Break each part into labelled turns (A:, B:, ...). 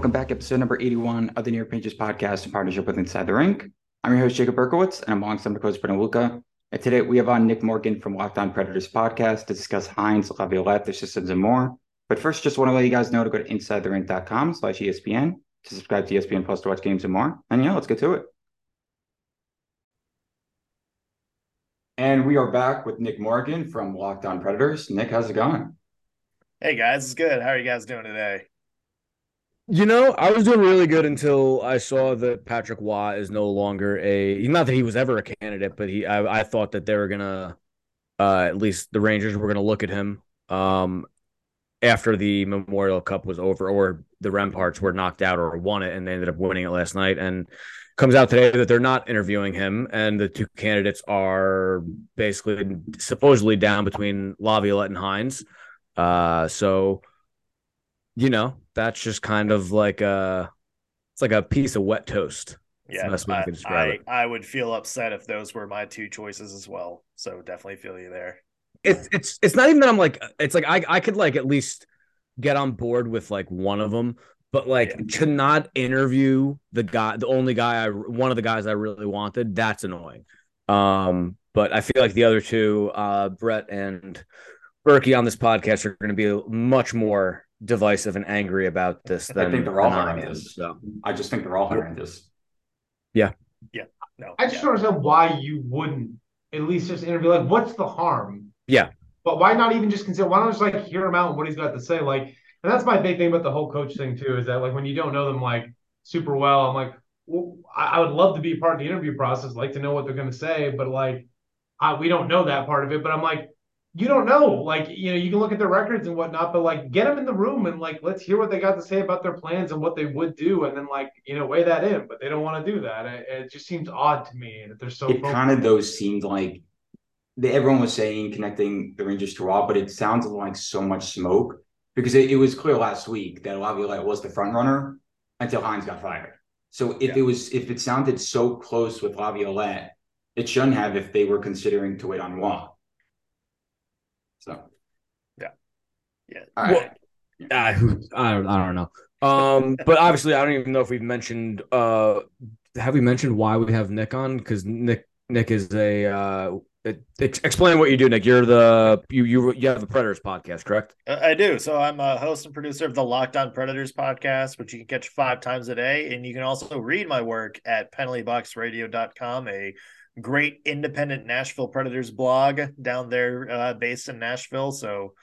A: welcome back. Episode number 81 of the New York Rangers podcast in partnership with Inside the Rink. I'm your host, Jacob Berkowitz, and I'm alongside my coach, Brendan Luca. And today we have on Nick Morgan from Locked On Predators podcast to discuss Hynes, Laviolette, their systems, and more. But first, just want to let you guys know to go to InsideTheRink.com slash ESPN to subscribe to ESPN Plus to watch games and more. And yeah, let's get to it. And we are back with Nick Morgan from Locked On Predators. Nick, how's it going?
B: Hey guys, it's good. How are you guys doing today?
C: You know, I was doing really good until I saw that Patrick Roy is no longer a not that he was ever a candidate, but he I, I thought that they were gonna uh at least the Rangers were gonna look at him um after the Memorial Cup was over or the Remparts were knocked out or won it and they ended up winning it last night and comes out today that they're not interviewing him and the two candidates are basically supposedly down between Laviolette and Hynes. Uh so you know, that's just kind of like a it's like a piece of wet toast.
B: Yeah, I, I, I, would feel upset if those were my two choices as well. So definitely feel you there.
C: It's it's it's not even that I'm like it's like I I could like at least get on board with like one of them, but like yeah. to not interview the guy, the only guy I one of the guys I really wanted, that's annoying. Um, but I feel like the other two, uh, Brett and Berkey on this podcast are going to be much more divisive and angry about this than
A: I think they're all horrendous. So. I just think they're all horrendous.
C: Yeah.
B: Yeah. No.
D: I just
B: yeah.
D: don't understand why you wouldn't at least just interview. Like, what's the harm?
C: Yeah.
D: But why not even just consider? Why not just like hear him out and what he's got to say? Like, and that's my big thing about the whole coach thing too. Is that like when you don't know them like super well, I'm like, well, I, would love to be part of the interview process, like to know what they're going to say, but like, I, we don't know that part of it. But I'm like, you don't know. Like, you know, you can look at their records and whatnot, but like get them in the room and like let's hear what they got to say about their plans and what they would do, and then like you know weigh that in. But they don't want to do that. It, it, just seems odd to me that they're so.
A: It kind of those seemed like the, everyone was saying connecting the Rangers to Roy, but it sounds like so much smoke because it, it was clear last week that Laviolette was the front runner until Hynes got fired. So if yeah. it was if it sounded so close with Laviolette, it shouldn't have if they were considering to wait on Roy. So,
B: yeah, yeah.
C: All right. Well, I, I don't, I don't know. Um, but obviously, I don't even know if we've mentioned. Uh, have we mentioned why we have Nick on? Because Nick, Nick is a. Uh, it, explain what you do, Nick. You're the you you you have the Predators podcast, correct?
B: I do. So I'm a host and producer of the Locked On Predators podcast, which you can catch five times a day, and you can also read my work at penaltyboxradio.com, a great independent Nashville Predators blog down there uh, based in Nashville. So,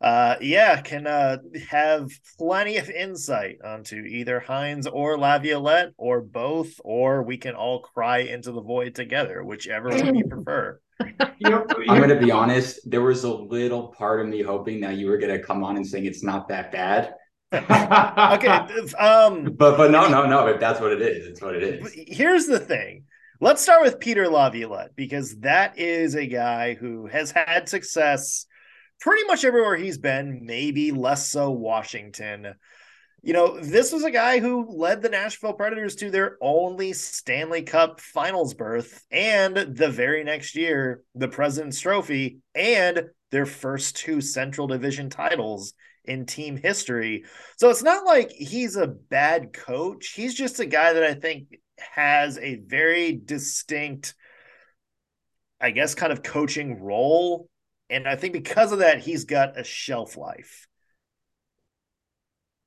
B: uh, yeah, can uh, have plenty of insight onto either Hynes or Laviolette or both, or we can all cry into the void together, whichever one you prefer.
A: I'm going to be honest. There was a little part of me hoping that you were going to come on and saying it's not that bad.
B: okay. Um,
A: but but no no no. If that's what it is, it's what it is.
B: Here's the thing Let's start with Peter Laviolette because that is a guy who has had success pretty much everywhere he's been, maybe less so Washington. You know, this was a guy who led the Nashville Predators to their only Stanley Cup finals berth and the very next year, the President's Trophy and their first two Central Division titles in team history. So it's not like he's a bad coach. He's just a guy that I think has a very distinct, I guess, kind of coaching role. And I think because of that, he's got a shelf life.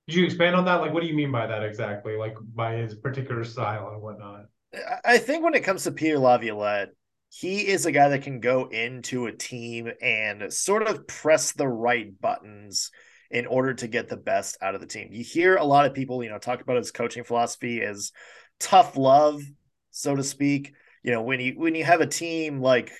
D: Did you expand on that? Like, what do you mean by that exactly? Like, by his particular style and whatnot?
B: I think when it comes to Peter Laviolette, he is a guy that can go into a team and sort of press the right buttons in order to get the best out of the team. You hear a lot of people, you know, talk about his coaching philosophy as tough love, so to speak. You know, when you when you have a team like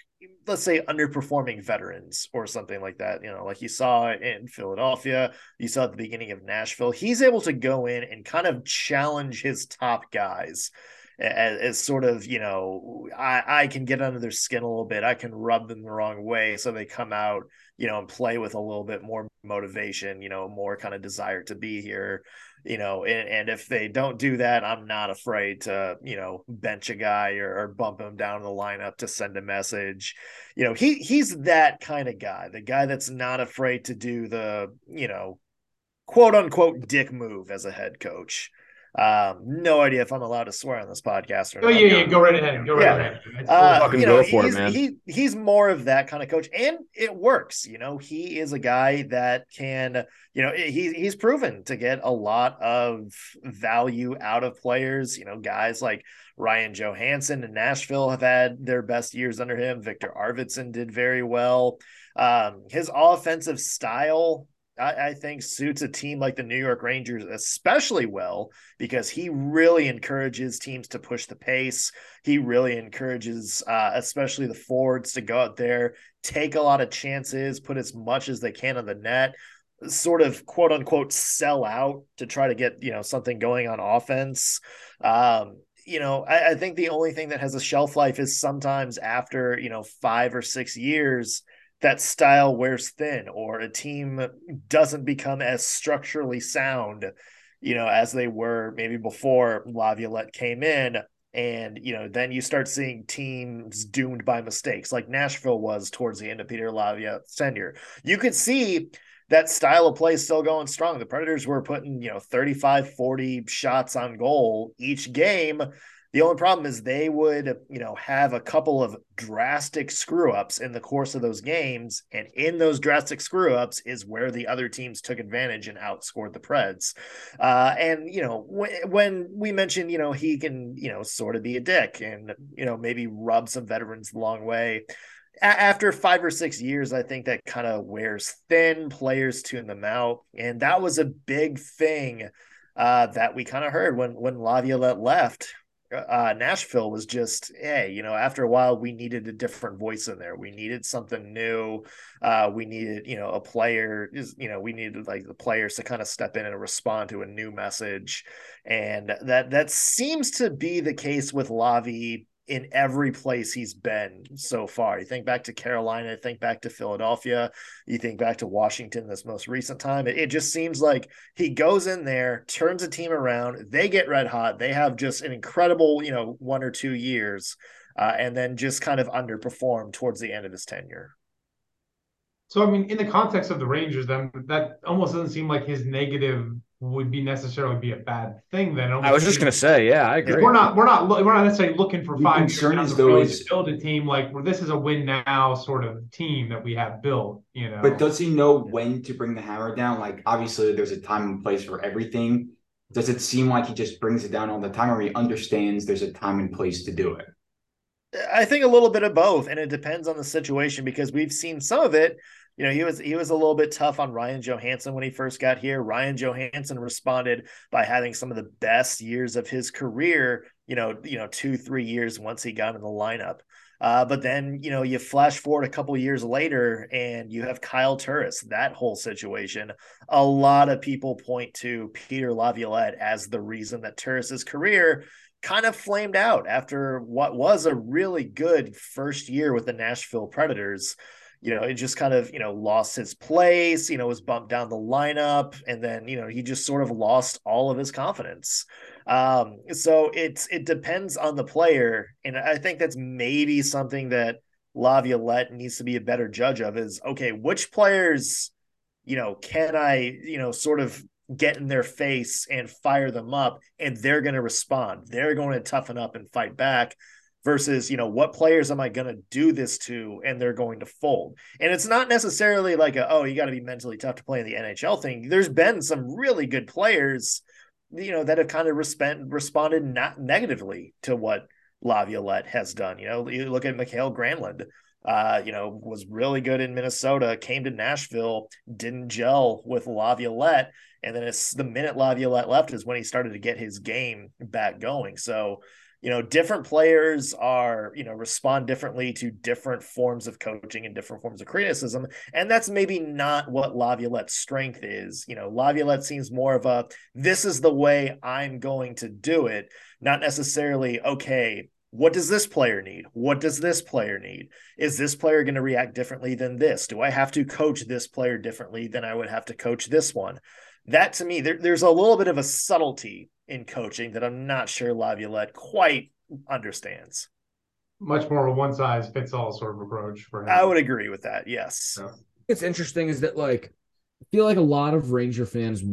B: let's say underperforming veterans or something like that, you know, like you saw in Philadelphia, you saw at the beginning of Nashville, he's able to go in and kind of challenge his top guys as, as, sort of you know I, I can get under their skin a little bit. I can rub them the wrong way. So they come out you know and play with a little bit more motivation you know more kind of desire to be here you know and, and if they don't do that i'm not afraid to you know bench a guy or, or bump him down the lineup to send a message you know he he's that kind of guy the guy that's not afraid to do the you know quote unquote dick move as a head coach. Um, no idea if I'm allowed to swear on this podcast or
D: Oh
B: not.
D: yeah, yeah, go right ahead. Go right
B: Yeah.
D: ahead.
B: Uh.
C: Fucking
B: you know,
C: go for it,
B: he's,
C: man.
B: He, he's more of that kind of coach, and it works. You know, he is a guy that can, you know, he, he's proven to get a lot of value out of players. You know, guys like Ryan Johansen and Nashville have had their best years under him. Viktor Arvidsson did very well. Um, his offensive style. I, I think suits a team like the New York Rangers especially well because he really encourages teams to push the pace. He really encourages, uh, especially the forwards, to go out there, take a lot of chances, put as much as they can on the net, sort of quote unquote sell out to try to get you know something going on offense. Um, you know, I, I think the only thing that has a shelf life is sometimes after you know five or six years that style wears thin or a team doesn't become as structurally sound you know as they were maybe before laviolette came in. And you know then you start seeing teams doomed by mistakes like nashville was towards the end of peter laviolette's tenure. You could see that style of play is still going strong. The predators were putting you know 35 40 shots on goal each game the only problem is they would, you know, have a couple of drastic screw ups in the course of those games. And in those drastic screw ups is where the other teams took advantage and outscored the Preds. Uh, and, you know, when, we mentioned, you know, he can, you know, sort of be a dick and, you know, maybe rub some veterans the long way. A- after five or six years, I think that kind of wears thin. Players tune them out. And that was a big thing uh, that we kind of heard when, when Laviolette left uh, Nashville was just, hey, you know, after a while, we needed a different voice in there. We needed something new. Uh, we needed, you know, a player is, you know, we needed like the players to kind of step in and respond to a new message. And that, that seems to be the case with Lavi in every place he's been so far. You think back to Carolina, think back to Philadelphia, you think back to Washington this most recent time. It, it just seems like he goes in there, turns a team around, they get red hot, they have just an incredible, you know, one or two years, uh, and then just kind of underperform towards the end of his tenure.
D: So I mean, in the context of the Rangers, then that almost doesn't seem like his negative would be necessarily be a bad thing. Then
C: I was just gonna say, yeah, I agree.
D: We're not, we're not, lo- we're not necessarily looking for
A: The
D: five years
A: concern
D: down
A: is, though,
D: road
A: is-
D: to build a team like where this is a win now sort of team that we have built. You know,
A: But does he know when to bring the hammer down? Like, obviously, there's a time and place for everything. Does it seem like he just brings it down all the time, or he understands there's a time and place to do it?
B: I think a little bit of both, and it depends on the situation because we've seen some of it. You know, he was he was a little bit tough on Ryan Johansen when he first got here. Ryan Johansen responded by having some of the best years of his career. You know, you know, two three years once he got in the lineup. Uh, but then you know you flash forward a couple years later, and you have Kyle Turris. That whole situation. A lot of people point to Peter Laviolette as the reason that Turris's career kind of flamed out after what was a really good first year with the Nashville Predators. You know, it just kind of, you know, lost his place, you know, was bumped down the lineup. And then, you know, he just sort of lost all of his confidence. Um, so it's, it depends on the player. And I think that's maybe something that Laviolette needs to be a better judge of is okay, which players, you know, can I, you know, sort of get in their face and fire them up and they're going to respond. They're going to toughen up and fight back versus, you know, what players am I going to do this to and they're going to fold. And it's not necessarily like a, oh, you got to be mentally tough to play in the NHL thing. There's been some really good players, you know, that have kind of respond, responded not negatively to what Laviolette has done. You know, you look at Mikael Granlund, uh, you know, was really good in Minnesota, came to Nashville, didn't gel with Laviolette. And then it's the minute Laviolette left is when he started to get his game back going. So, you know, different players are, you know, respond differently to different forms of coaching and different forms of criticism. And that's maybe not what Laviolette's strength is. You know, Laviolette seems more of a this is the way I'm going to do it, not necessarily, okay, what does this player need? What does this player need? Is this player going to react differently than this? Do I have to coach this player differently than I would have to coach this one? That to me, there, there's a little bit of a subtlety in coaching that I'm not sure Laviolette quite understands.
D: much more of a one size fits all sort of approach for him.
B: I would agree with that. Yes.
D: Yeah.
C: It's interesting is that like I feel like a lot of Ranger fans,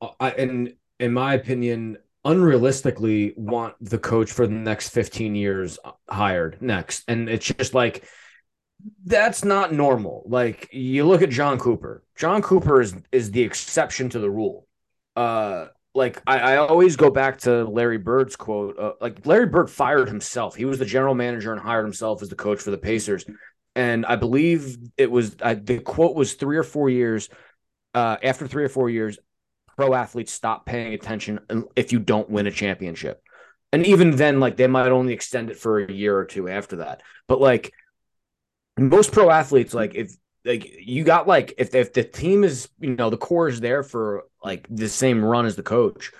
C: uh, in in my opinion, unrealistically want the coach for the next 15 years hired next. And it's just like that's not normal. Like you look at Jon Cooper. Jon Cooper is is the exception to the rule. Uh like I, I always go back to Larry Bird's quote. Uh, like Larry Bird fired himself. He was the general manager and hired himself as the coach for the Pacers. And I believe it was I, the quote was three or four years. Uh, after three or four years, pro athletes stop paying attention if you don't win a championship. And even then, like they might only extend it for a year or two after that. But like most pro athletes, like if like you got like if if the team is you know the core is there for like the same run as the coach,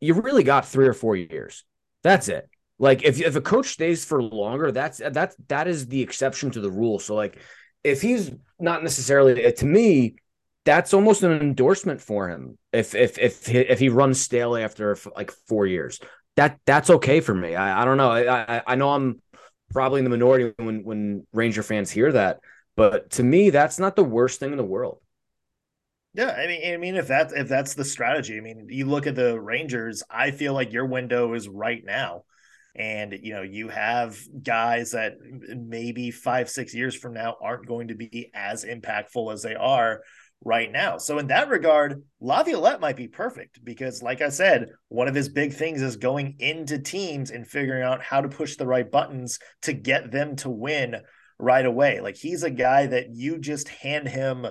C: you really got three or four years. That's it. Like if if a coach stays for longer, that's that's that is the exception to the rule. So like if he's not necessarily uh, to me, that's almost an endorsement for him. If if if if he runs stale after like four years, that that's okay for me. I, I don't know. I, I I know I'm probably in the minority when when Ranger fans hear that, but to me, that's not the worst thing in the world.
B: Yeah, I mean, I mean, if that if that's the strategy, I mean, you look at the Rangers. I feel like your window is right now, and you know, you have guys that maybe five, six years from now aren't going to be as impactful as they are right now. So in that regard, Laviolette might be perfect because, like I said, one of his big things is going into teams and figuring out how to push the right buttons to get them to win right away. Like he's a guy that you just hand him,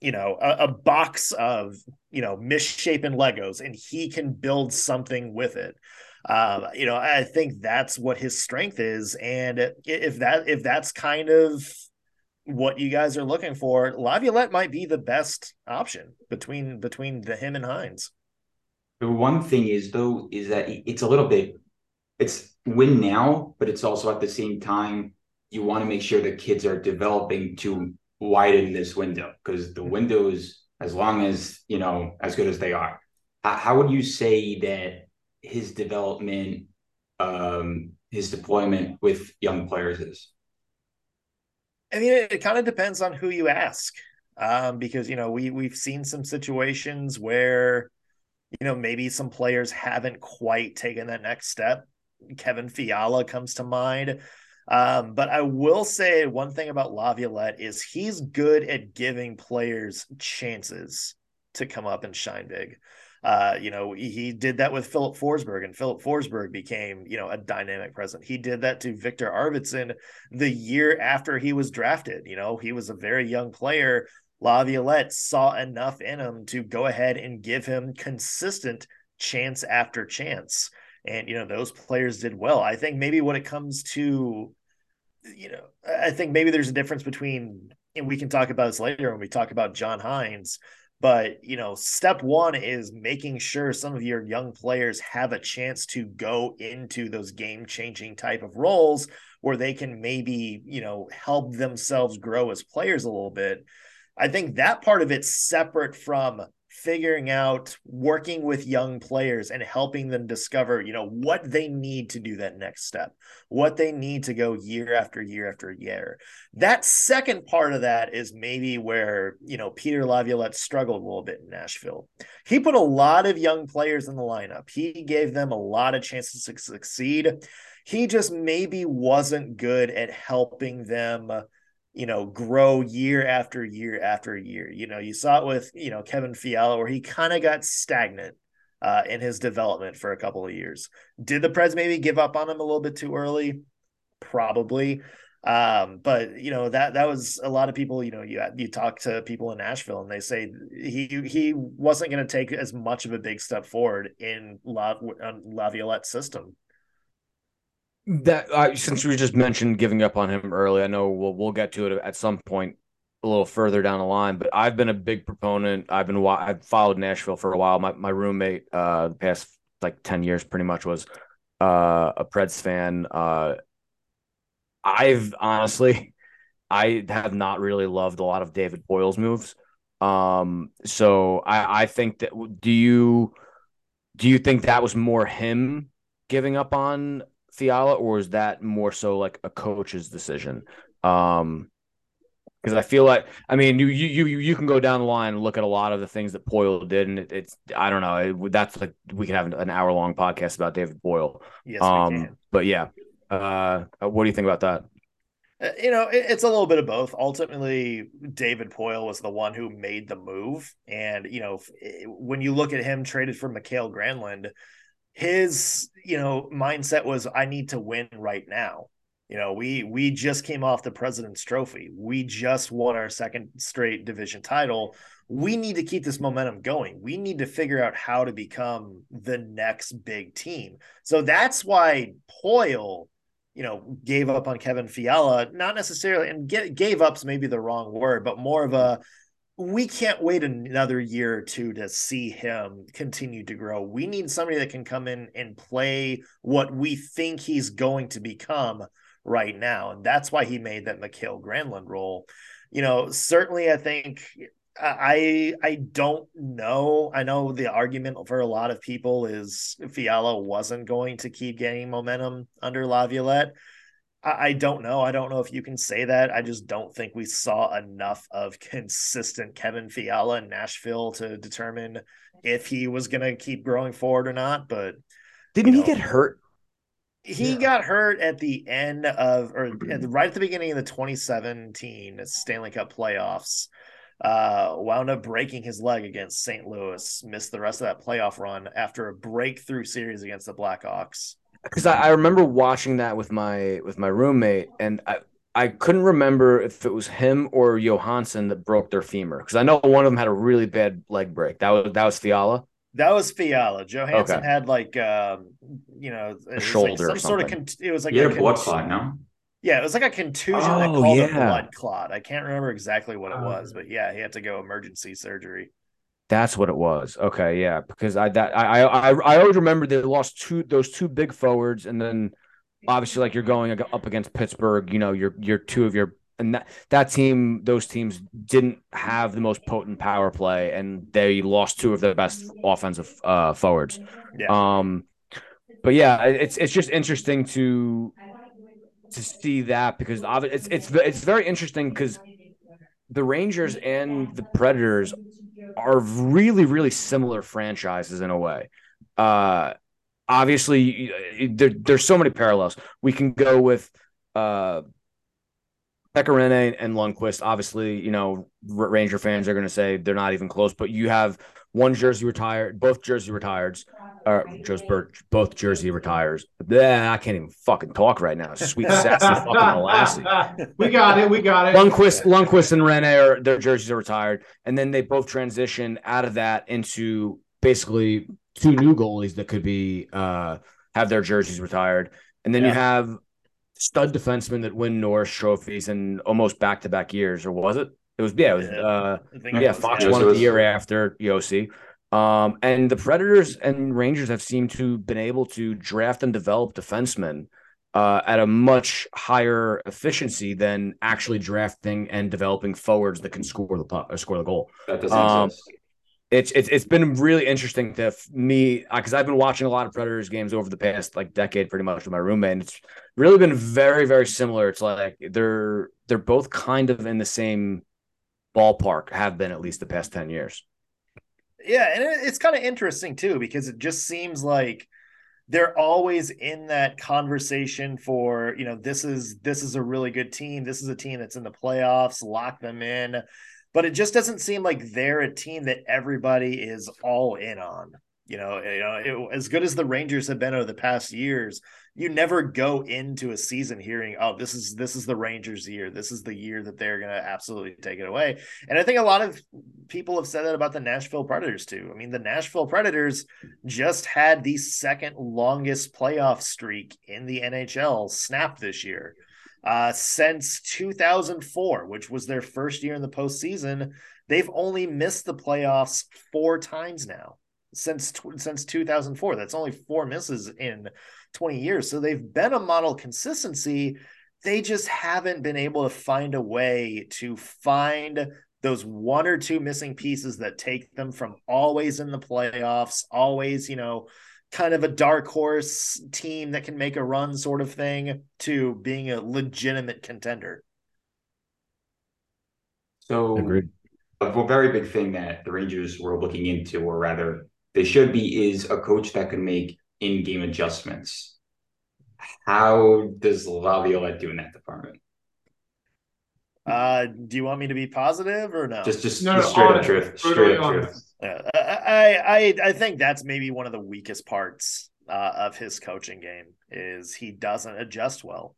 B: you know, a, a box of you know misshapen Legos, and he can build something with it. Um, you know, I think that's what his strength is, and if that if that's kind of what you guys are looking for, Laviolette might be the best option between between the him and Hynes.
A: The one thing is though is that it's a little bit it's win now, but it's also at the same time you want to make sure the kids are developing to widen this window because the window is as long as you know as good as they are. How would you say that his development, um, his deployment with young players is?
B: I mean, it, it kind of depends on who you ask, um, because you know we we've seen some situations where you know maybe some players haven't quite taken that next step. Kevin Fiala comes to mind. Um, but I will say one thing about Laviolette is he's good at giving players chances to come up and shine big. Uh, you know, he did that with Filip Forsberg, and Filip Forsberg became, you know, a dynamic present. He did that to Viktor Arvidsson the year after he was drafted. You know, he was a very young player. Laviolette saw enough in him to go ahead and give him consistent chance after chance. And, you know, those players did well. I think maybe when it comes to, you know, I think maybe there's a difference between, and we can talk about this later when we talk about John Hynes but, you know, step one is making sure some of your young players have a chance to go into those game changing type of roles where they can maybe, you know, help themselves grow as players a little bit. I think that part of it's separate from figuring out working with young players and helping them discover you know what they need to do that next step what they need to go year after year after year. That second part of that is maybe where you know peter laviolette struggled a little bit in nashville. He put a lot of young players in the lineup. He gave them a lot of chances to succeed. He just maybe wasn't good at helping them you know, grow year after year after year. You know, you saw it with, you know, Kevin Fiala, where he kind of got stagnant uh, in his development for a couple of years. Did the Preds maybe give up on him a little bit too early? Probably. Um, but you know that that was a lot of people. You know, you you talk to people in Nashville, and they say he he wasn't going to take as much of a big step forward in La, Laviolette's system.
C: That uh, since we just mentioned giving up on him early, I know we'll we'll get to it at some point a little further down the line. But I've been a big proponent. I've been I've followed Nashville for a while. My my roommate, uh, the past like ten years, pretty much was uh, a Preds fan. Uh, I've honestly, I have not really loved a lot of David Poile's moves. Um, so I I think that do you do you think that was more him giving up on Fiala, or is that more so like a coach's decision? Um, because I feel like I mean you you you you can go down the line and look at a lot of the things that Poile did, and it, it's I don't know it, that's like we can have an hour long podcast about David Poile.
B: Yes,
C: um, but yeah, uh, what do you think about that?
B: Uh, You know, it, it's a little bit of both. Ultimately, David Poile was the one who made the move, and you know, when you look at him traded for Mikael Granlund, his you know mindset was, "I need to win right now." You know, we we just came off the President's Trophy. We just won our second straight division title. We need to keep this momentum going. We need to figure out how to become the next big team. So that's why Poile, you know, gave up on Kevin Fiala, not necessarily, and get, gave up's maybe the wrong word, but more of a we can't wait another year or two to see him continue to grow. We need somebody that can come in and play what we think he's going to become right now. And that's why he made that Mikael Granlund role. You know, certainly I think I I don't know. I know the argument for a lot of people is Fiala wasn't going to keep gaining momentum under Laviolette. I, I don't know. I don't know if you can say that. I just don't think we saw enough of consistent Kevin Fiala in Nashville to determine if he was going to keep growing forward or not. But
C: Didn't
B: You
C: he get hurt?
B: he
D: Yeah.
B: got hurt at the end of or at the, right at the beginning of the 2017 Stanley Cup playoffs. Uh, wound up breaking his leg against St. Louis, missed the rest of that playoff run after a breakthrough series against the Blackhawks.
C: Because I, I remember watching that with my with my roommate, and I I couldn't remember if it was him or Johansen that broke their femur because I know one of them had a really bad leg break. That was that was Fiala.
B: That was Fiala. Johansen
C: Okay.
B: had like um, you know, it was like
C: shoulder or
B: some sort of
C: something.
B: con- it was like
A: You
B: a
A: blood clot, no?
B: Yeah, it was like a contusion that
C: Oh,
B: called a
C: yeah.
B: blood clot. I can't remember exactly what it
D: Oh.
B: was, but yeah, he had to go emergency surgery.
C: That's what it was. Okay, yeah, because I that I I I always remember they lost two those two big forwards, and then obviously like you're going up against Pittsburgh. You know, you're you're two of your and that that team those teams didn't have the most potent power play, and they lost two of their best offensive uh forwards.
B: Yeah.
C: Um, but yeah, it's it's just interesting to to see that because it's it's it's very interesting because the Rangers and the Predators are really really similar franchises in a way. Uh, obviously, there, there's so many parallels. We can go with uh, Pekka Rinne and Lundqvist. Obviously, you know Ranger fans are going to say they're not even close, but you have one jersey retired, both jersey retires. Uh, Joe's Birch, both jersey retires. Yeah, I can't even fucking talk right now. Sweet sassy fucking Lassie.
D: we got it. We got it.
C: Lundqvist, Lundqvist and Rinne are their jerseys are retired, and then they both transition out of that into basically two new goalies that could be uh have their jerseys retired, and then you have stud defensemen that win Norris trophies in almost back to back years, or was it? It was yeah, it was
B: Yeah.
C: uh yeah, Fox
A: yeah.
C: won it
A: So
C: the year after Josi. Um, and the Predators and Rangers have seemed to been able to draft and develop defensemen uh, at a much higher efficiency than actually drafting and developing forwards that can score the puck or score the goal.
A: That doesn't
C: Um,
A: exist.
C: It's it's it's been really interesting to f- me because I've been watching a lot of Predators games over the past like decade, pretty much with my roommate. And it's really been very very similar. It's like they're they're both kind of in the same ballpark, have been at least the past ten years.
B: Yeah, and it's kind of interesting too because it just seems like they're always in that conversation for you know this is this is a really good team this is a team that's in the playoffs lock them in but it just doesn't seem like they're a team that everybody is all in on you know, you know it, as good as the Rangers have been over the past years you never go into a season hearing oh this is this is the Rangers year this is the year that they're going to absolutely take it away and I think a lot of people have said that about the Nashville Predators too. I mean, the Nashville Predators just had the second longest playoff streak in the NHL snap this year. Uh, since 2004, which was their first year in the postseason, they've only missed the playoffs four times now since since 2004. That's only four misses in 20 years. So they've been a model consistency. They just haven't been able to find a way to find those one or two missing pieces that take them from always in the playoffs, always, you know, kind of a dark horse team that can make a run sort of thing to being a legitimate contender.
A: So
C: Agreed.
A: a very big thing that the Rangers were looking into, or rather, they should be, is a coach that can make in-game adjustments. How does Laviolette do in that department?
B: Uh, do you want me to be positive or no?
A: Just, just,
D: No,
A: just
D: no,
A: straight up truth. Straight up truth.
B: Yeah, I, I I think that's maybe one of the weakest parts uh, of his coaching game is he doesn't adjust well.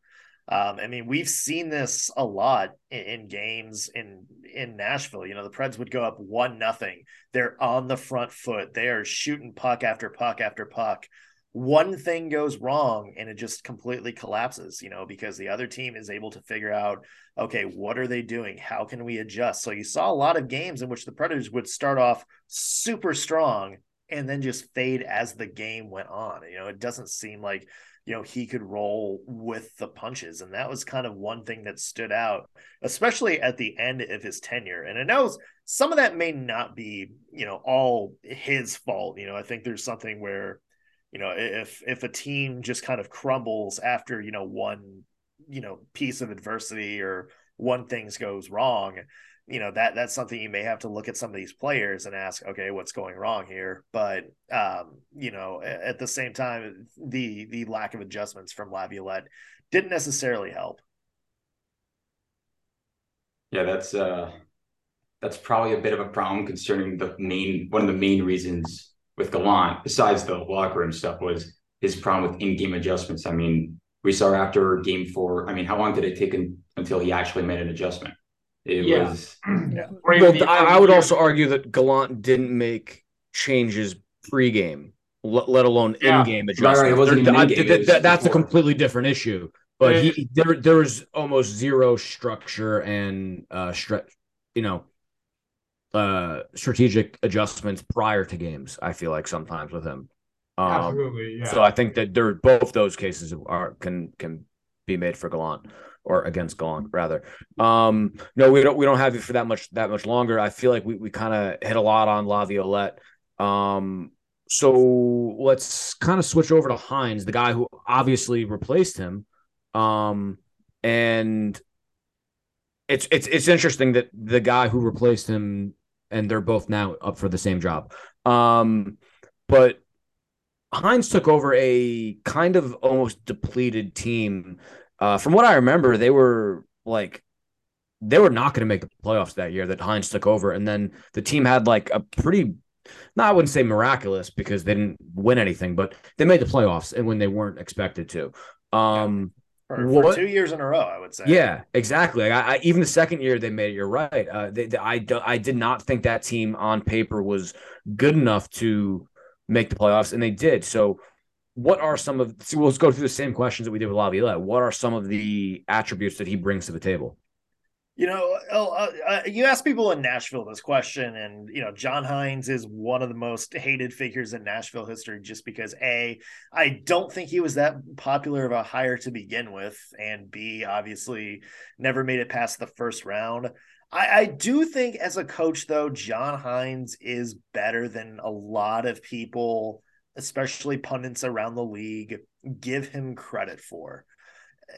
B: Um, I mean, we've seen this a lot in, in, games in in Nashville. You know, the Preds would go up one nothing. They're on the front foot. They are shooting puck after puck after puck. One thing goes wrong and it just completely collapses. You know, because the other team is able to figure out, okay, what are they doing? How can we adjust? So you saw a lot of games in which the Predators would start off super strong and then just fade as the game went on. You know, it doesn't seem like you know he could roll with the punches and that was kind of one thing that stood out especially at the end of his tenure and i know some of that may not be you know all his fault you know i think there's something where you know if if a team just kind of crumbles after you know one you know piece of adversity or one things goes wrong you know that that's something you may have to look at some of these players and ask okay what's going wrong here? But um you know at the same time the the lack of adjustments from Laviolette didn't necessarily help.
A: Yeah that's uh that's probably a bit of a problem concerning the main one of the main reasons with Gallant besides the locker room stuff was his problem with in-game adjustments i mean we saw after game four i mean how long did it take him until he actually made an adjustment it
D: Yeah.
A: was
B: Yeah.
D: Or
C: Well, I, I would also argue that Gallant didn't make changes pre-game, let, let alone
D: Yeah.
C: in-game
A: right,
C: adjustments.
A: it wasn't
C: There-
A: even
C: I-
A: in-game, it was
C: that- that's a completely different issue. But he there there was almost zero structure and uh stre- you know uh strategic adjustments prior to games. I feel like sometimes with him. Um,
D: Absolutely, yeah.
C: So I think that there both those cases are can can be made for Gallant or against Gallant rather. Um, no, we don't we don't have you for that much that much longer. I feel like we, we kind of hit a lot on Laviolette. Um, so let's kind of switch over to Hynes, the guy who obviously replaced him. Um, and it's it's it's interesting that the guy who replaced him and they're both now up for the same job. Um, but Hynes took over a kind of almost depleted team. Uh, from what I remember, they were like they were not going to make the playoffs that year that Hynes took over, and then the team had like a pretty. No, I wouldn't say miraculous because they didn't win anything, but they made the playoffs and when they weren't expected to. Um,
B: for, for two years in a row i would say
C: yeah, exactly. I, I even the second year they made it. You're right. Uh, they, they- I do, I did not think that team on paper was good enough to make the playoffs, and they did. So, what are some of? So let's go through the same questions that we did with Laviolette. What are some of the attributes that he brings to the table?
B: You know, uh, uh, you ask people in Nashville this question, and you know, John Hynes is one of the most hated figures in Nashville history, just because a, I don't think he was that popular of a hire to begin with, and b, obviously, never made it past the first round. I, I do think, as a coach, though, John Hynes is better than a lot of people, especially pundits around the league, give him credit for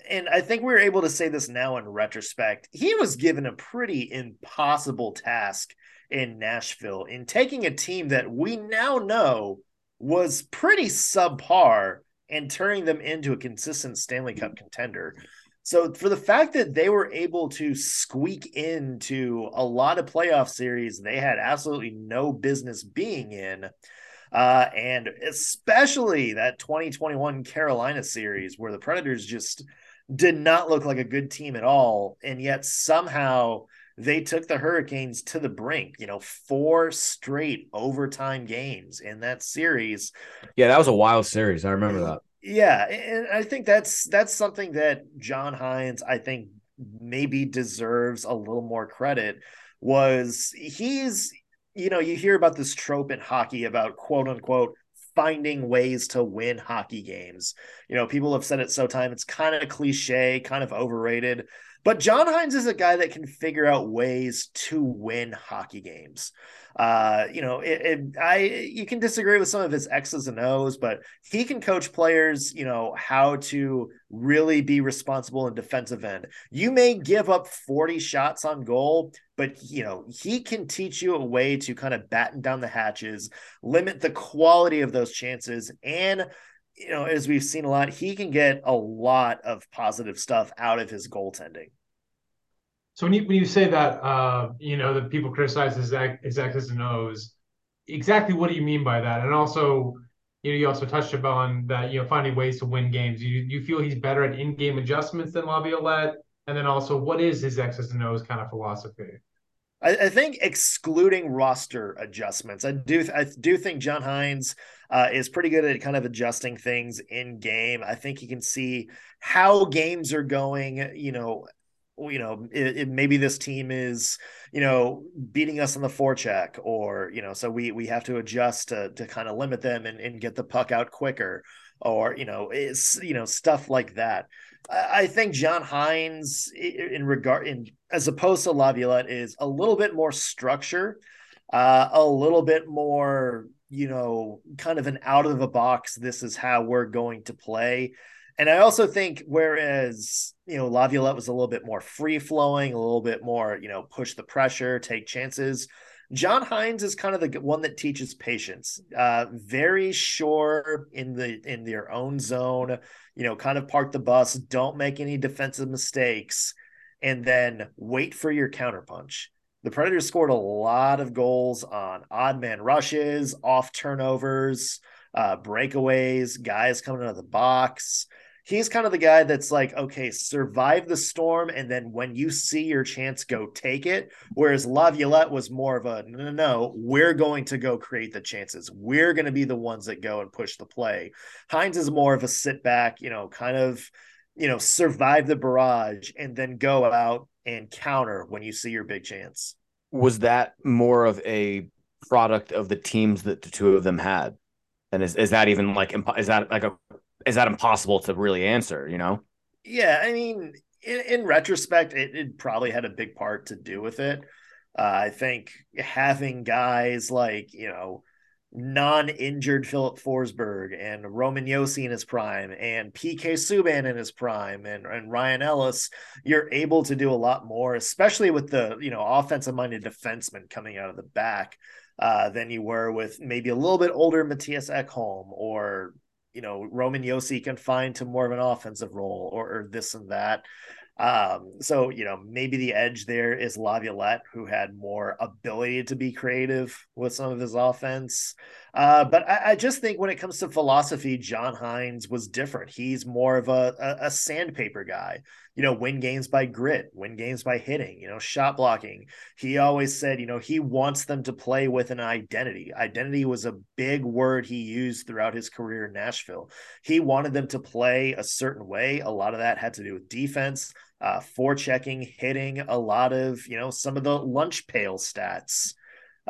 B: and I think we're able to say this now in retrospect. He was given a pretty impossible task in Nashville in taking a team that we now know was pretty subpar and turning them into a consistent Stanley Cup contender. So, for the fact that they were able to squeak into a lot of playoff series they had absolutely no business being in, uh, and especially that 2021 Carolina series where the Predators just did not look like a good team at all. And yet somehow they took the Hurricanes to the brink, you know, four straight overtime games in that series.
C: Yeah, that was a wild series. I remember that.
B: Yeah, and I think that's that's something that John Hynes, I think, maybe deserves a little more credit. Was he's you know you hear about this trope in hockey about quote unquote finding ways to win hockey games. You know, people have said it so time it's kind of cliche, kind of overrated. But John Hynes is a guy that can figure out ways to win hockey games. Uh, you know, it, it, I you can disagree with some of his X's and O's, but he can coach players, you know, how to really be responsible in defensive end. You may give up 40 shots on goal, but you know, he can teach you a way to kind of batten down the hatches, limit the quality of those chances, and you know, as we've seen a lot, he can get a lot of positive stuff out of his goaltending.
D: So when you when you say that, uh, you know, that people criticize his, his X's and O's, exactly what do you mean by that? And also, you know, you also touched upon that, you know, finding ways to win games. You you feel he's better at in-game adjustments than Laviolette? And then also, what is his X's and O's kind of philosophy?
B: I, I think excluding roster adjustments, I do I do think John Hynes uh, is pretty good at kind of adjusting things in game. I think he can see how games are going, you know, you know, it, it, maybe this team is, you know, beating us on the forecheck, or you know, so we we have to adjust to to kind of limit them and, and get the puck out quicker, or you know, it's you know stuff like that. I, think John Hynes, in regard in as opposed to Laviolette, is a little bit more structure, uh, a little bit more, you know, kind of an out of the box. This is how we're going to play and I also think whereas, you know, Laviolette was a little bit more free flowing, a little bit more, you know, push the pressure, take chances. John Hynes is kind of the one that teaches patience. Uh, very sure in the in their own zone, you know, kind of park the bus, don't make any defensive mistakes, and then wait for your counterpunch. The Predators scored a lot of goals on odd man rushes, off turnovers, uh, breakaways, guys coming out of the box he's kind of the guy that's like, okay, survive the storm, and then when you see your chance, go take it. Whereas Laviolette was more of a no, no, no, we're going to go create the chances. We're going to be the ones that go and push the play. Hynes is more of a sit back, you know, kind of, you know, survive the barrage and then go out and counter when you see your big chance.
C: Was that more of a product of the teams that the two of them had? And is, is that even like is that like a is that impossible to really answer, you know?
B: Yeah, I mean, in, in retrospect, it, it, probably had a big part to do with it. Uh, I think having guys like, you know, non-injured Filip Forsberg and Roman Josi in his prime and PK Subban in his prime and, and Ryan Ellis, you're able to do a lot more, especially with the, you know, offensive-minded defensemen coming out of the back. Uh, than you were with maybe a little bit older Mattias Ekholm or you know Roman Josi confined to more of an offensive role or, or this and that. Um, so you know maybe the edge there is Laviolette, who had more ability to be creative with some of his offense. Uh, but I, I, just think when it comes to philosophy, John Hynes was different. He's more of a, a, a sandpaper guy. You know, win games by grit, win games by hitting. You know, shot blocking. He always said, you know, he wants them to play with an identity. Identity was a big word he used throughout his career in Nashville. He wanted them to play a certain way. A lot of that had to do with defense uh, forechecking, hitting a lot of, you know, some of the lunch pail stats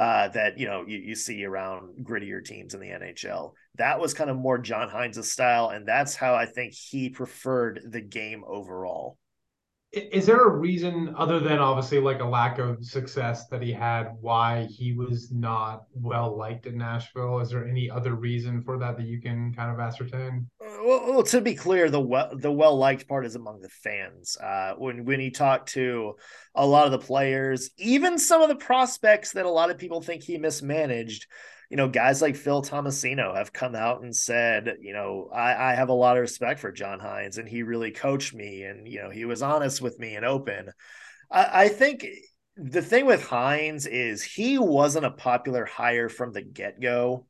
B: uh, that, you know, you, you see around grittier teams in the NHL. That was kind of more John Hynes' style. And that's how I think he preferred the game overall.
D: Is there a reason other than obviously like a lack of success that he had why he was not well liked in Nashville? Is there any other reason for that that you can kind of ascertain?
B: Well, well to be clear, the well the well liked part is among the fans. Uh, when when he talked to a lot of the players, even some of the prospects that a lot of people think he mismanaged, you know, guys like Phil Tomasino have come out and said, you know, I, I have a lot of respect for John Hynes and he really coached me and, you know, he was honest with me and open. I, I think the thing with Hynes is he wasn't a popular hire from the get go.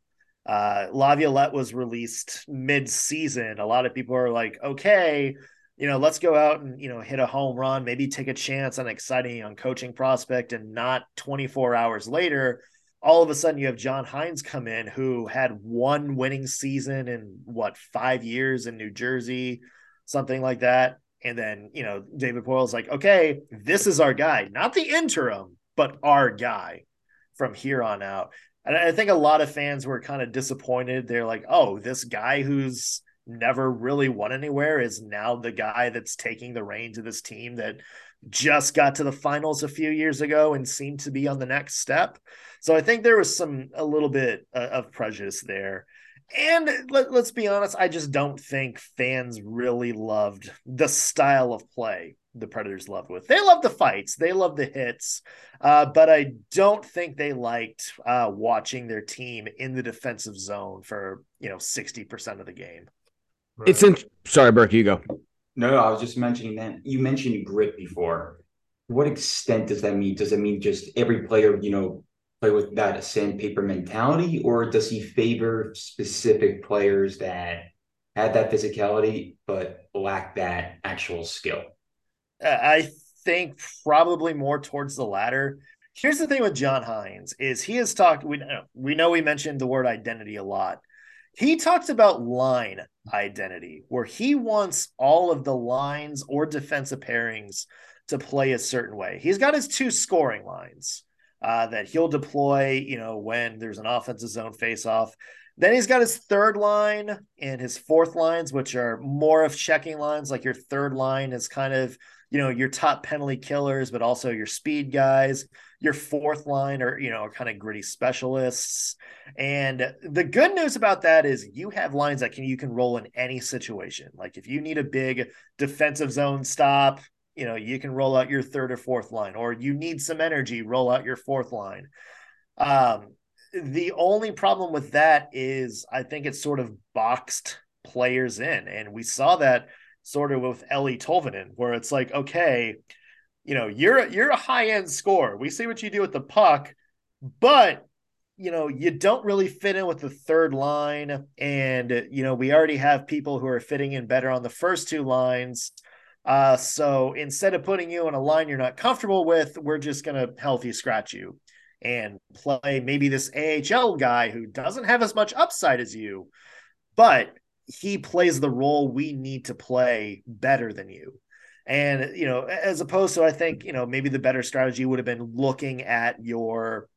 B: Uh, Laviolette was released mid season. A lot of people are like, okay, you know, let's go out and, you know, hit a home run, maybe take a chance on exciting on coaching prospect and not 24 hours later all of a sudden you have John Hynes come in who had one winning season in what five years in New Jersey, something like that. And then, you know, David Poile's like, okay, this is our guy, not the interim, but our guy from here on out. And I think a lot of fans were kind of disappointed. They're like, oh, this guy who's never really won anywhere, is now the guy that's taking the reins of this team that just got to the finals a few years ago and seemed to be on the next step. So I think there was some a little bit uh, of prejudice there. And let, let's be honest, I just don't think fans really loved the style of play the Predators loved with. They love the fights, they love the hits, uh, but I don't think they liked uh, watching their team in the defensive zone for you know sixty percent of the game.
C: Right. It's in. Sorry, Burke, you go.
A: No, no, I was just mentioning that you mentioned grit before. what extent does that mean? Does it mean just every player, you know, play with that sandpaper mentality, or does he favor specific players that had that physicality but lack that actual skill?
B: Uh, I think probably more towards the latter. Here's the thing with John Hynes is he has talked. We know we know we mentioned the word identity a lot. He talks about line identity, where he wants all of the lines or defensive pairings to play a certain way. He's got his two scoring lines uh, that he'll deploy, you know, when there's an offensive zone face-off. Then he's got his third line and his fourth lines, which are more of checking lines. Like your third line is kind of, you know, your top penalty killers, but also your speed guys. Your fourth line are, you know, are kind of gritty specialists. And the good news about that is you have lines that can you can roll in any situation. Like if you need a big defensive zone stop, you know, you can roll out your third or fourth line, or you need some energy, roll out your fourth line. Um, the only problem with that is I think it's sort of boxed players in. And we saw that sort of with Eeli Tolvanen, where it's like, okay, you know, you're you're a high end scorer. We see what you do with the puck, but you know, you don't really fit in with the third line. And, you know, we already have people who are fitting in better on the first two lines. Uh, so instead of putting you in a line you're not comfortable with, we're just going to healthy scratch you and play maybe this AHL guy who doesn't have as much upside as you, but he plays the role we need to play better than you. And, you know, as opposed to, I think, you know, maybe the better strategy would have been looking at your,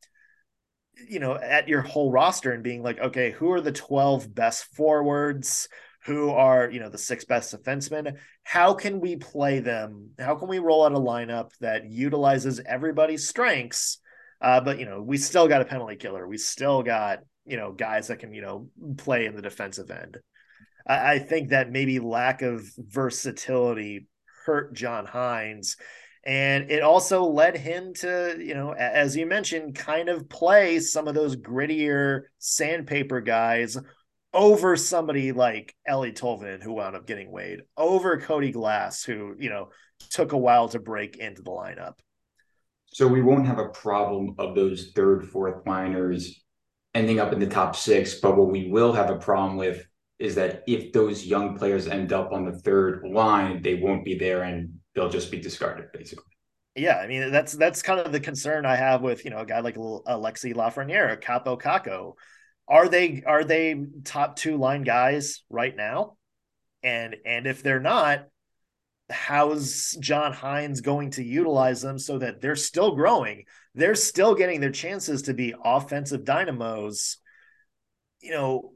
B: you know, at your whole roster and being like, okay, who are the 12 best forwards? Who are you know the six best defensemen how can we play them? How can we roll out a lineup that utilizes everybody's strengths? Uh, but you know we still got a penalty killer. We still got you know guys that can you know play in the defensive end. I, I think that maybe lack of versatility hurt John Hynes. And it also led him to you know as you mentioned kind of play some of those grittier sandpaper guys over somebody like Eeli Tolvin, who wound up getting weighed, over Cody Glass, who, you know, took a while to break into the lineup.
A: So we won't have a problem of those third, fourth liners ending up in the top six. But what we will have a problem with is that if those young players end up on the third line, they won't be there and they'll just be discarded, basically.
B: Yeah, I mean that's that's kind of the concern I have with you know a guy like Alexi Lafreniere, Kaapo Kakko are they are they top two line guys right now? And and if they're not, how's John Hynes going to utilize them so that they're still growing? They're still getting their chances to be offensive dynamos. You know,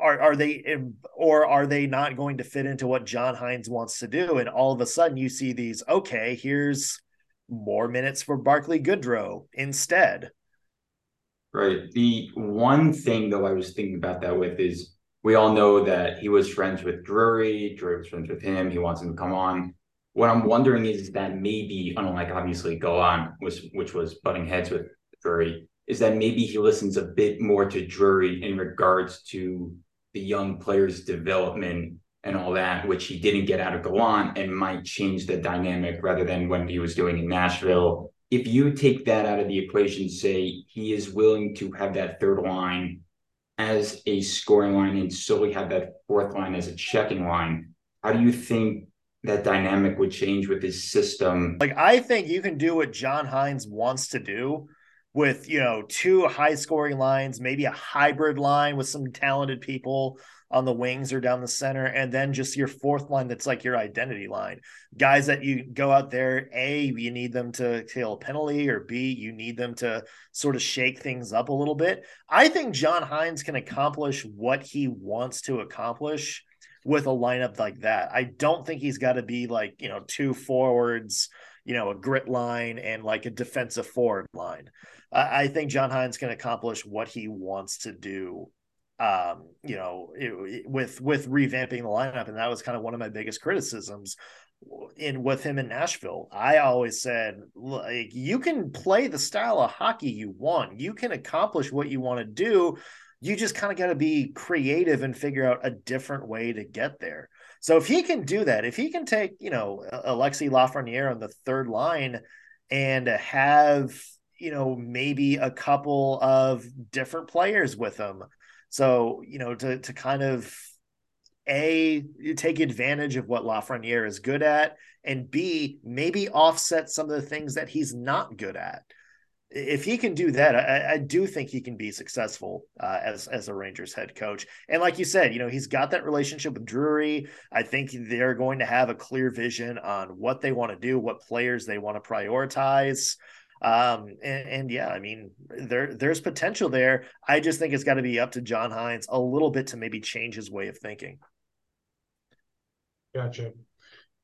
B: are are they or are they not going to fit into what John Hynes wants to do? And all of a sudden you see these, okay, here's more minutes for Barclay Goodrow instead.
A: Right. The one thing though I was thinking about that with is we all know that he was friends with Drury. Drury was friends with him. He wants him to come on. What I'm wondering is that maybe, unlike obviously Gallant, which which was butting heads with Drury, is that maybe he listens a bit more to Drury in regards to the young players' development and all that, which he didn't get out of Gallant and might change the dynamic rather than when he was doing in Nashville if you take that out of the equation, say he is willing to have that third line as a scoring line and solely have that fourth line as a checking line, how do you think that dynamic would change with his system?
B: Like, I think you can do what John Hynes wants to do with, you know, two high scoring lines, maybe a hybrid line with some talented people on the wings or down the center, and then just your fourth line that's like your identity line. Guys that you go out there, A, you need them to kill a penalty, or B, you need them to sort of shake things up a little bit. I think John Hynes can accomplish what he wants to accomplish with a lineup like that. I don't think he's got to be like, you know, two forwards, you know, a grit line and like a defensive forward line. I, I think John Hynes can accomplish what he wants to do um, you know, it, with with revamping the lineup, and that was kind of one of my biggest criticisms in with him in Nashville. I always said, like, you can play the style of hockey you want, you can accomplish what you want to do. You just kind of got to be creative and figure out a different way to get there. So if he can do that, if he can take, you know, Alexi Lafreniere on the third line and have, you know, maybe a couple of different players with him so, you know, to to kind of a take advantage of what Lafreniere is good at, and B maybe offset some of the things that he's not good at. If he can do that, I, I do think he can be successful uh, as as a Rangers head coach. And like you said, you know he's got that relationship with Drury. I think they're going to have a clear vision on what they want to do, what players they want to prioritize. Um, and, and, yeah, I mean, there there's potential there. I just think it's got to be up to John Hynes a little bit to maybe change his way of thinking.
D: Gotcha.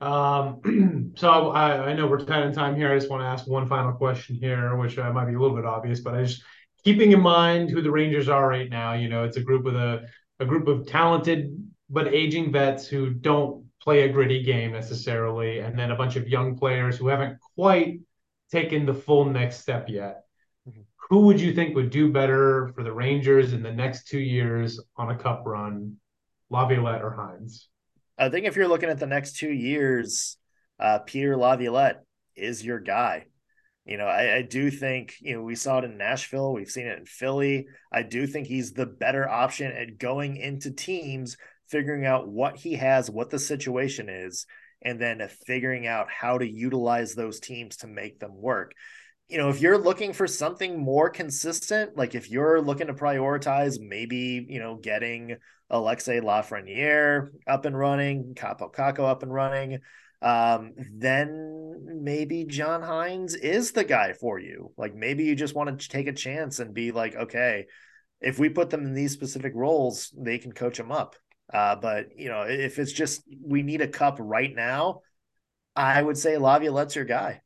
D: Um, so I, I know we're tight on time here. I just want to ask one final question here, which uh, might be a little bit obvious, but I just keeping in mind who the Rangers are right now. You know, it's a group with a a group of talented but aging vets who don't play a gritty game necessarily, and then a bunch of young players who haven't quite taken the full next step yet. Mm-hmm. Who would you think would do better for the Rangers in the next two years on a cup run, Laviolette or Hynes?
B: I think if you're looking at the next two years, uh, Peter Laviolette is your guy. You know, I, I, do think, you know, we saw it in Nashville, we've seen it in Philly. I do think he's the better option at going into teams, figuring out what he has, what the situation is, and then figuring out how to utilize those teams to make them work. You know, if you're looking for something more consistent, like if you're looking to prioritize maybe, you know, getting Alexei Lafreniere up and running, Kaapo Kakko up and running, um, then maybe John Hynes is the guy for you. Like maybe you just want to take a chance and be like, okay, if we put them in these specific roles, they can coach them up. Uh, but you know, if it's just we need a cup right now, I would say Laviolette's your guy.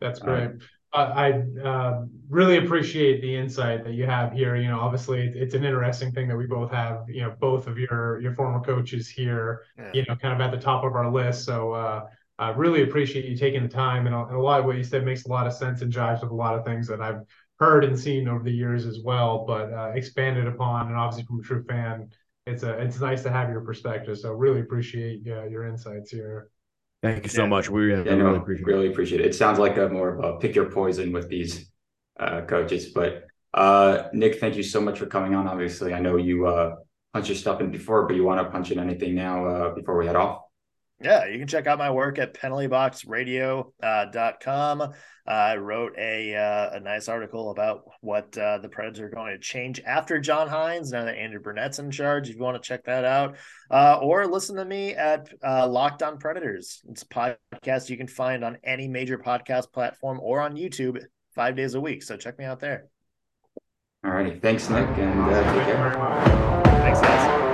D: That's great. Uh, I uh, really appreciate the insight that you have here. You know, obviously it's an interesting thing that we both have. You know, both of your your former coaches here. Yeah. You know, kind of at the top of our list. So uh, I really appreciate you taking the time, and a, and a lot of what you said makes a lot of sense and jives with a lot of things that I've heard and seen over the years as well, but uh, expanded upon. And obviously, from a true fan, it's a it's nice to have your perspective. So really appreciate uh, your insights here.
C: Thank you so yeah. much. We
A: yeah, really, no, appreciate really appreciate it. It sounds like a more of a pick your poison with these uh, coaches. But uh, Nick, thank you so much for coming on. Obviously, I know you uh, punched your stuff in before, but you want to punch in anything now uh, before we head off?
B: Yeah, you can check out my work at penaltyboxradio.com. Uh, I wrote a uh, a nice article about what uh, the Preds are going to change after John Hynes now that Andrew Brunette's in charge. If you want to check that out, uh, or listen to me at uh, Locked On Predators. It's a podcast you can find on any major podcast platform or on YouTube five days a week. So check me out there.
A: All righty. Thanks, Nick, and uh, take care.
B: Thanks, guys.